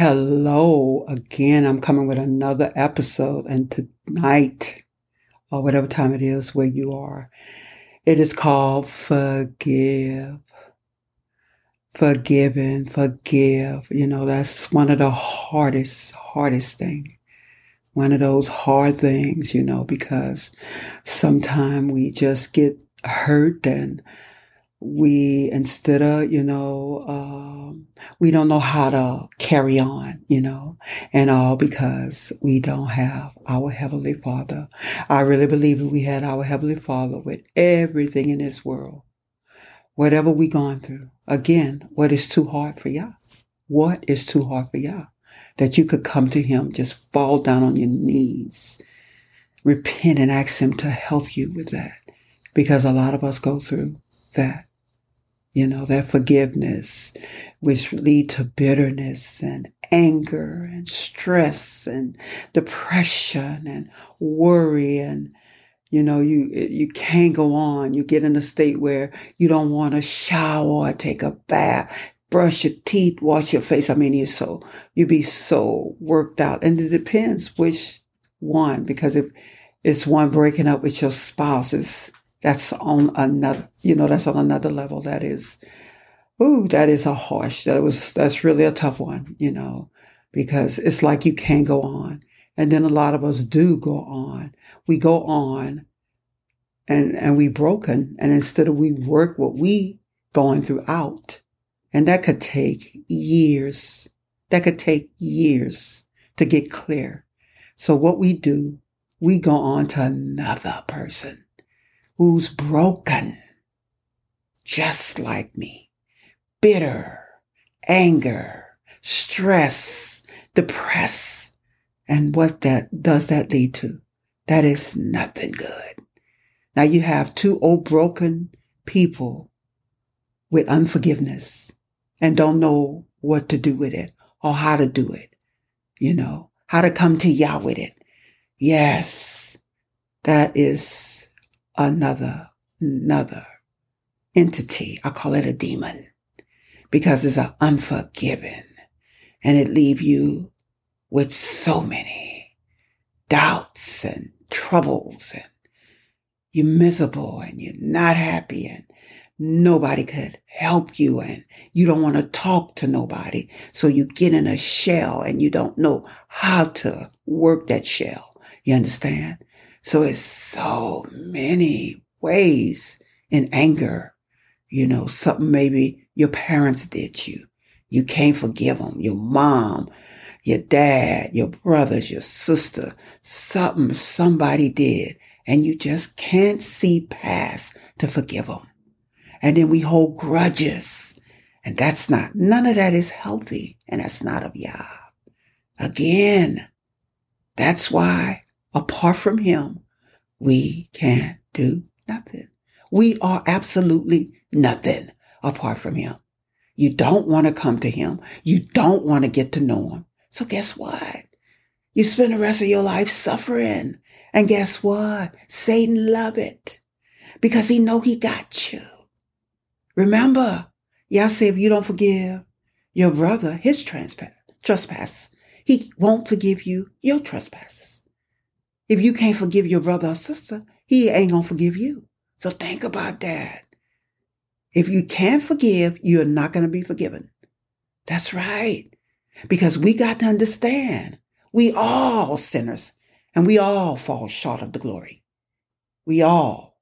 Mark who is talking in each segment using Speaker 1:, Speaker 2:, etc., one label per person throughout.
Speaker 1: Hello again. I'm coming with another episode, and tonight, or whatever time it is where you are, it is called Forgive. And forgive. You know, that's one of the hardest, hardest thing. One of those hard things, you know, because sometimes we just get hurt and we instead of you know um, we don't know how to carry on you know and all because we don't have our heavenly father. I really believe if we had our heavenly father with everything in this world. Whatever we gone through. Again what is too hard for y'all what is too hard for y'all that you could come to him just fall down on your knees repent and ask him to help you with that. Because a lot of us go through that you know, that forgiveness, which lead to bitterness and anger and stress and depression and worry and you know you you can't go on. You get in a state where you don't want to shower take a bath brush your teeth wash your face. I mean you're so you be so worked out. And it depends which one because if it's one breaking up with your spouse it's that's on another, you know, that's on another level. That is, ooh, that is a harsh, that was, that's really a tough one, you know, because it's like you can't go on. And then a lot of us do go on. We go on and, and we broken. And instead of we work what we going through out, and that could take years. That could take years to get clear. So what we do, we go on to another person who's broken, just like me. Bitter, anger, stress, depressed. And what that does that lead to? That is nothing good. Now you have two old broken people with unforgiveness and don't know what to do with it or how to do it. You know, how to come to Yah with it. Yes, that is another, another entity. I call it a demon because it's an unforgiven and it leave you with so many doubts and troubles and you're miserable and you're not happy and nobody could help you and you don't want to talk to nobody. So you get in a shell and you don't know how to work that shell. You understand? So it's so many ways in anger. You know, something maybe your parents did you. You can't forgive them. Your mom, your dad, your brothers, your sister, something somebody did. And you just can't see past to forgive them. And then we hold grudges. And that's not, none of that is healthy. And that's not of Yah. Again, that's why Apart from Him, we can do nothing. We are absolutely nothing apart from Him. You don't want to come to Him. You don't want to get to know Him. So guess what? You spend the rest of your life suffering. And guess what? Satan love it because he know he got you. Remember, Yah say if you don't forgive your brother his trespass, trespass, he won't forgive you your trespasses. If you can't forgive your brother or sister, he ain't going to forgive you. So think about that. If you can't forgive, you're not going to be forgiven. That's right. Because we got to understand we all sinners and we all fall short of the glory. We all.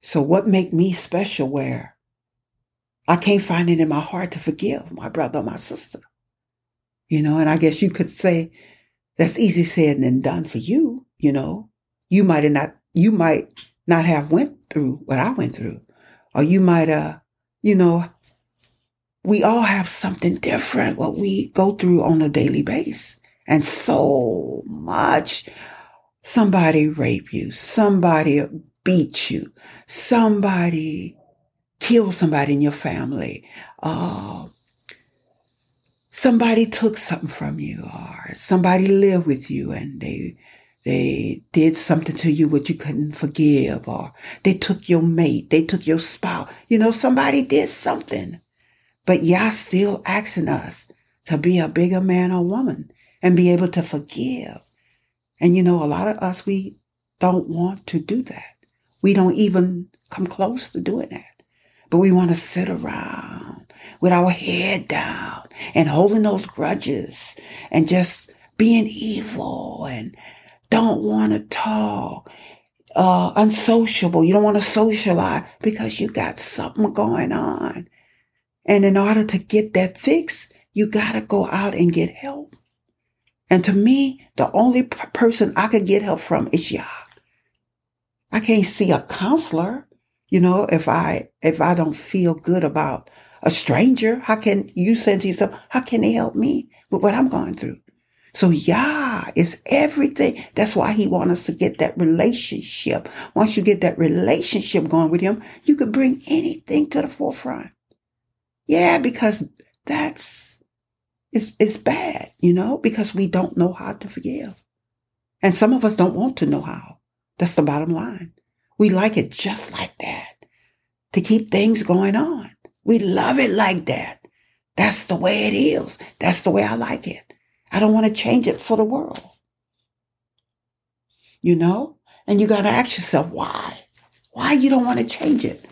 Speaker 1: So what make me special where I can't find it in my heart to forgive my brother or my sister? You know, and I guess you could say that's easy said than done for you, you know. You might not you might not have went through what I went through. Or you might uh, you know, we all have something different what we go through on a daily basis. And so much somebody rape you, somebody beat you, somebody kill somebody in your family, uh, somebody took something from you or somebody lived with you and they they did something to you which you couldn't forgive or they took your mate they took your spouse you know somebody did something but y'all still asking us to be a bigger man or woman and be able to forgive. And you know, a lot of us, we don't want to do that. We don't even come close to doing that. But we want to sit around with our head down and holding those grudges and just being evil and don't want to talk, uh, unsociable. You don't want to socialize because you got something going on. And in order to get that fix, you got to go out and get help. And to me, the only person I could get help from is Yah. I can't see a counselor. You know, if I, if I don't feel good about a stranger, how can you say to yourself, how can they help me with what I'm going through? So yeah, it's everything. That's why he wants us to get that relationship. Once you get that relationship going with him, you could bring anything to the forefront. Yeah, because that's, it's, it's bad, you know, because we don't know how to forgive. And some of us don't want to know how. That's the bottom line. We like it just like that to keep things going on. We love it like that. That's the way it is. That's the way I like it. I don't want to change it for the world. You know? And you got to ask yourself why? Why you don't want to change it?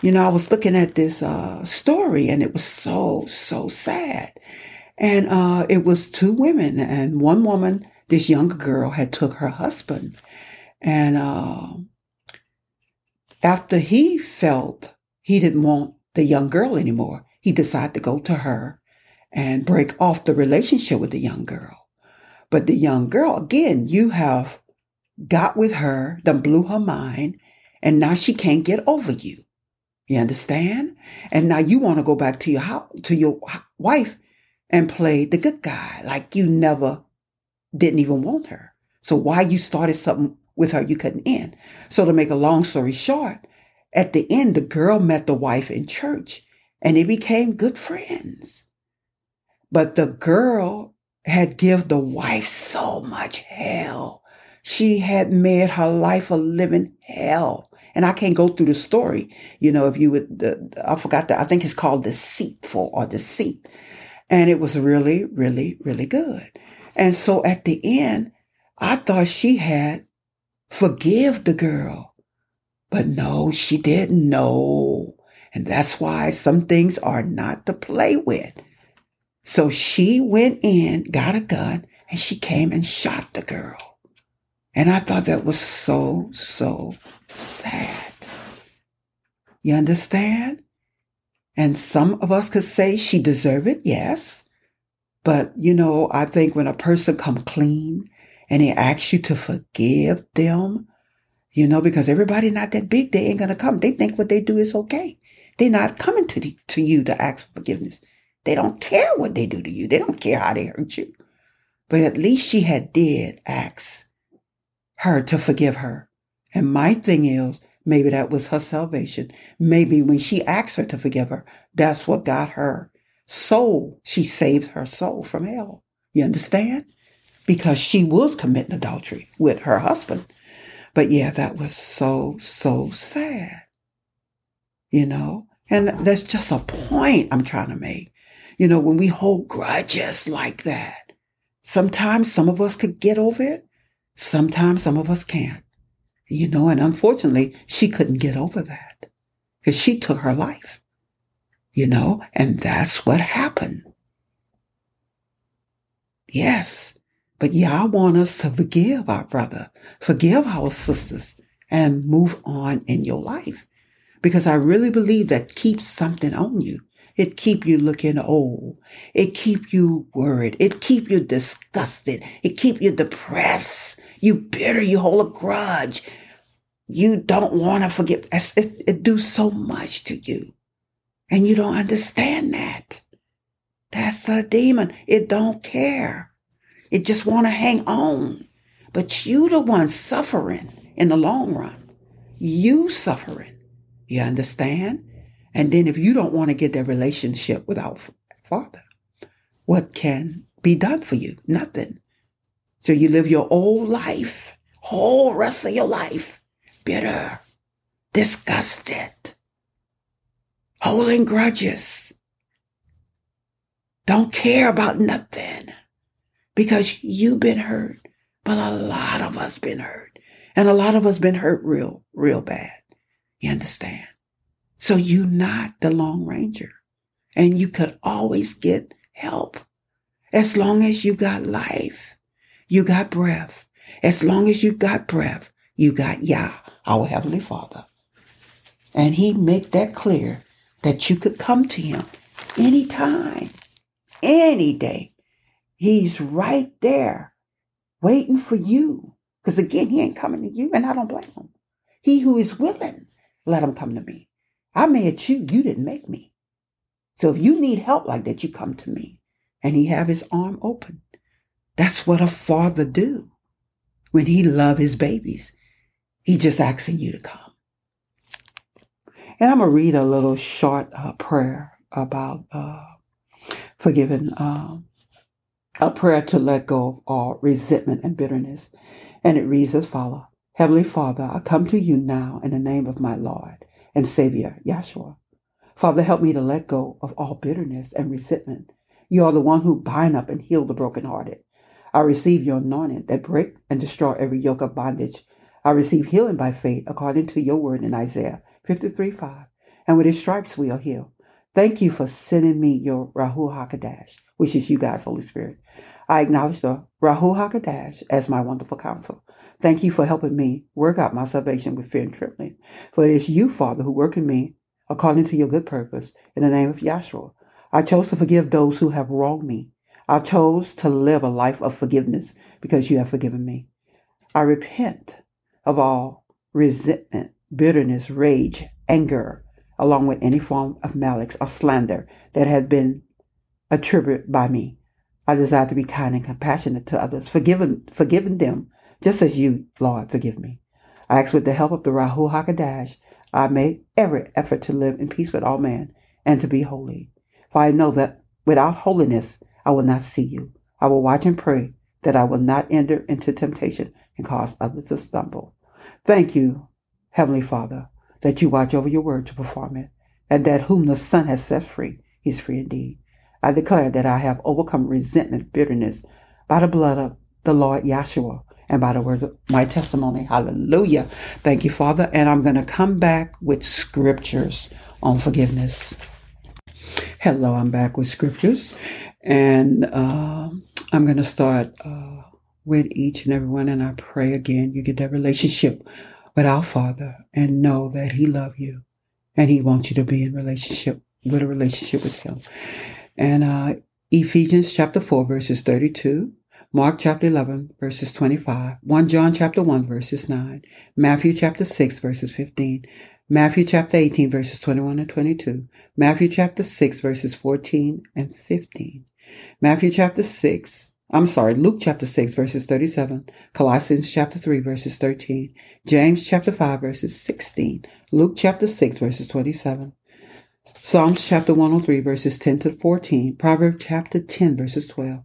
Speaker 1: You know, I was looking at this uh, story and it was so, so sad. And uh, it was two women and one woman, this younger girl had took her husband and uh, after he felt he didn't want the young girl anymore, he decided to go to her and break off the relationship with the young girl. But the young girl, again, you have got with her, done blew her mind, and now she can't get over you. You understand? And now you want to go back to your house, to your wife and play the good guy like you never didn't even want her. So why you started something with her you couldn't end. So to make a long story short, at the end, the girl met the wife in church and they became good friends. But the girl had give the wife so much hell. She had made her life a living hell. And I can't go through the story. You know, if you would, uh, I forgot that. I think it's called deceitful or deceit. And it was really, really, really good. And so at the end, I thought she had forgive the girl. But no, she didn't know. And that's why some things are not to play with. So she went in, got a gun, and she came and shot the girl. And I thought that was so, so sad. You understand? And some of us could say she deserved it, yes. But, you know, I think when a person come clean and he asks you to forgive them, you know, because everybody not that big, they ain't gonna come. They think what they do is okay. They're not coming to the, to you to ask for forgiveness. They don't care what they do to you. They don't care how they hurt you. But at least she had did ask her to forgive her. And my thing is, maybe that was her salvation. Maybe when she asked her to forgive her, that's what got her soul. She saved her soul from hell. You understand? Because she was committing adultery with her husband. But yeah, that was so, so sad. You know? And that's just a point I'm trying to make. You know, when we hold grudges like that, sometimes some of us could get over it. Sometimes some of us can't. You know, and unfortunately, she couldn't get over that because she took her life. You know, and that's what happened. Yes. But Yah want us to forgive our brother, forgive our sisters, and move on in your life. Because I really believe that keeps something on you. It keep you looking old. It keep you worried. It keep you disgusted. It keep you depressed. You bitter. You hold a grudge. You don't want to forgive. It, it do so much to you. And you don't understand that. That's a demon. It don't care. It just want to hang on. But you the one suffering in the long run. You suffering. You understand? And then if you don't want to get that relationship without Father, what can be done for you? Nothing. So you live your old life, whole rest of your life, bitter, disgusted, holding grudges. Don't care about nothing because you've been hurt, but a lot of us been hurt. And a lot of us been hurt real, real bad. You understand? So you not the lone Ranger. And you could always get help. As long as you got life, you got breath. As long as you got breath, you got Yah, our Heavenly Father. And He make that clear that you could come to Him anytime, any day. He's right there waiting for you. Because again, He ain't coming to you, and I don't blame Him. He who is willing, let Him come to me. I made you, you didn't make me. So if you need help like that, you come to me. And He have His arm open. That's what a father do when he love his babies. He just asking you to come. And I'm going to read a little short uh, prayer about uh, forgiving, uh, a prayer to let go of all resentment and bitterness. And it reads as follows Heavenly Father, I come to you now in the name of my Lord and Savior, Yahshua. Father, help me to let go of all bitterness and resentment. You are the one who bind up and heal the brokenhearted. I receive your anointing that break and destroy every yoke of bondage. I receive healing by faith according to your word in Isaiah 53 5. And with his stripes we are healed. Thank you for sending me your Ruach HaKodesh, which is you guys, Holy Spirit. I acknowledge the Ruach HaKodesh as my wonderful counsel. Thank you for helping me work out my salvation with fear and trembling. For it is you, Father, who work in me according to your good purpose. In the name of Yahshua, I chose to forgive those who have wronged me. I chose to live a life of forgiveness because you have forgiven me. I repent of all resentment, bitterness, rage, anger, along with any form of malice or slander that has been attributed by me. I desire to be kind and compassionate to others, forgiving, forgiving them just as you, Lord, forgive me. I ask with the help of the Ruach HaKodesh, I make every effort to live in peace with all men and to be holy. For I know that without holiness, I will not see you. I will watch and pray that I will not enter into temptation and cause others to stumble. Thank you, Heavenly Father, that you watch over your word to perform it, and that whom the Son has set free, he is free indeed. I declare that I have overcome resentment, bitterness by the blood of the Lord Yahshua and by the word of my testimony. Hallelujah. Thank you, Father. And I'm going to come back with scriptures on forgiveness. Hello, I'm back with scriptures. And uh, I'm going to start uh, with each and every one. And I pray again you get that relationship with our Father and know that He loves you and He wants you to be in relationship with a relationship with Him. And uh, Ephesians chapter 4, verses 32. Mark chapter 11, verses 25, 1 John chapter 1, verses 9, Matthew chapter 6, verses 15, Matthew chapter 18, verses 21 and 22, Matthew chapter 6, verses 14 and 15, Matthew chapter 6, I'm sorry, Luke chapter 6, verses 37, Colossians chapter 3, verses 13, James chapter 5, verses 16, Luke chapter 6, verses 27, Psalms chapter 103, verses 10 to 14, Proverbs chapter 10, verses 12,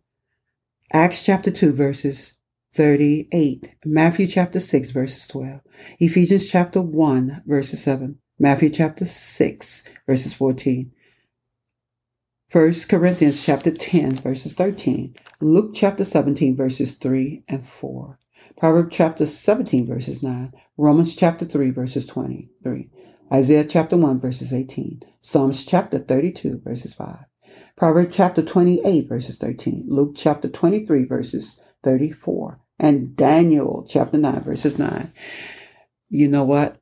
Speaker 1: Acts chapter 2, verses 38, Matthew chapter 6, verses 12, Ephesians chapter 1, verses 7, Matthew chapter 6, verses 14, 1 Corinthians chapter 10, verses 13, Luke chapter 17, verses 3 and 4, Proverbs chapter 17, verses 9, Romans chapter 3, verses 23, Isaiah chapter 1, verses 18, Psalms chapter 32, verses 5, Proverbs chapter 28, verses 13, Luke chapter 23, verses 34, and Daniel chapter 9, verses 9. You know what?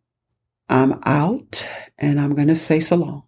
Speaker 1: I'm out and I'm going to say so long.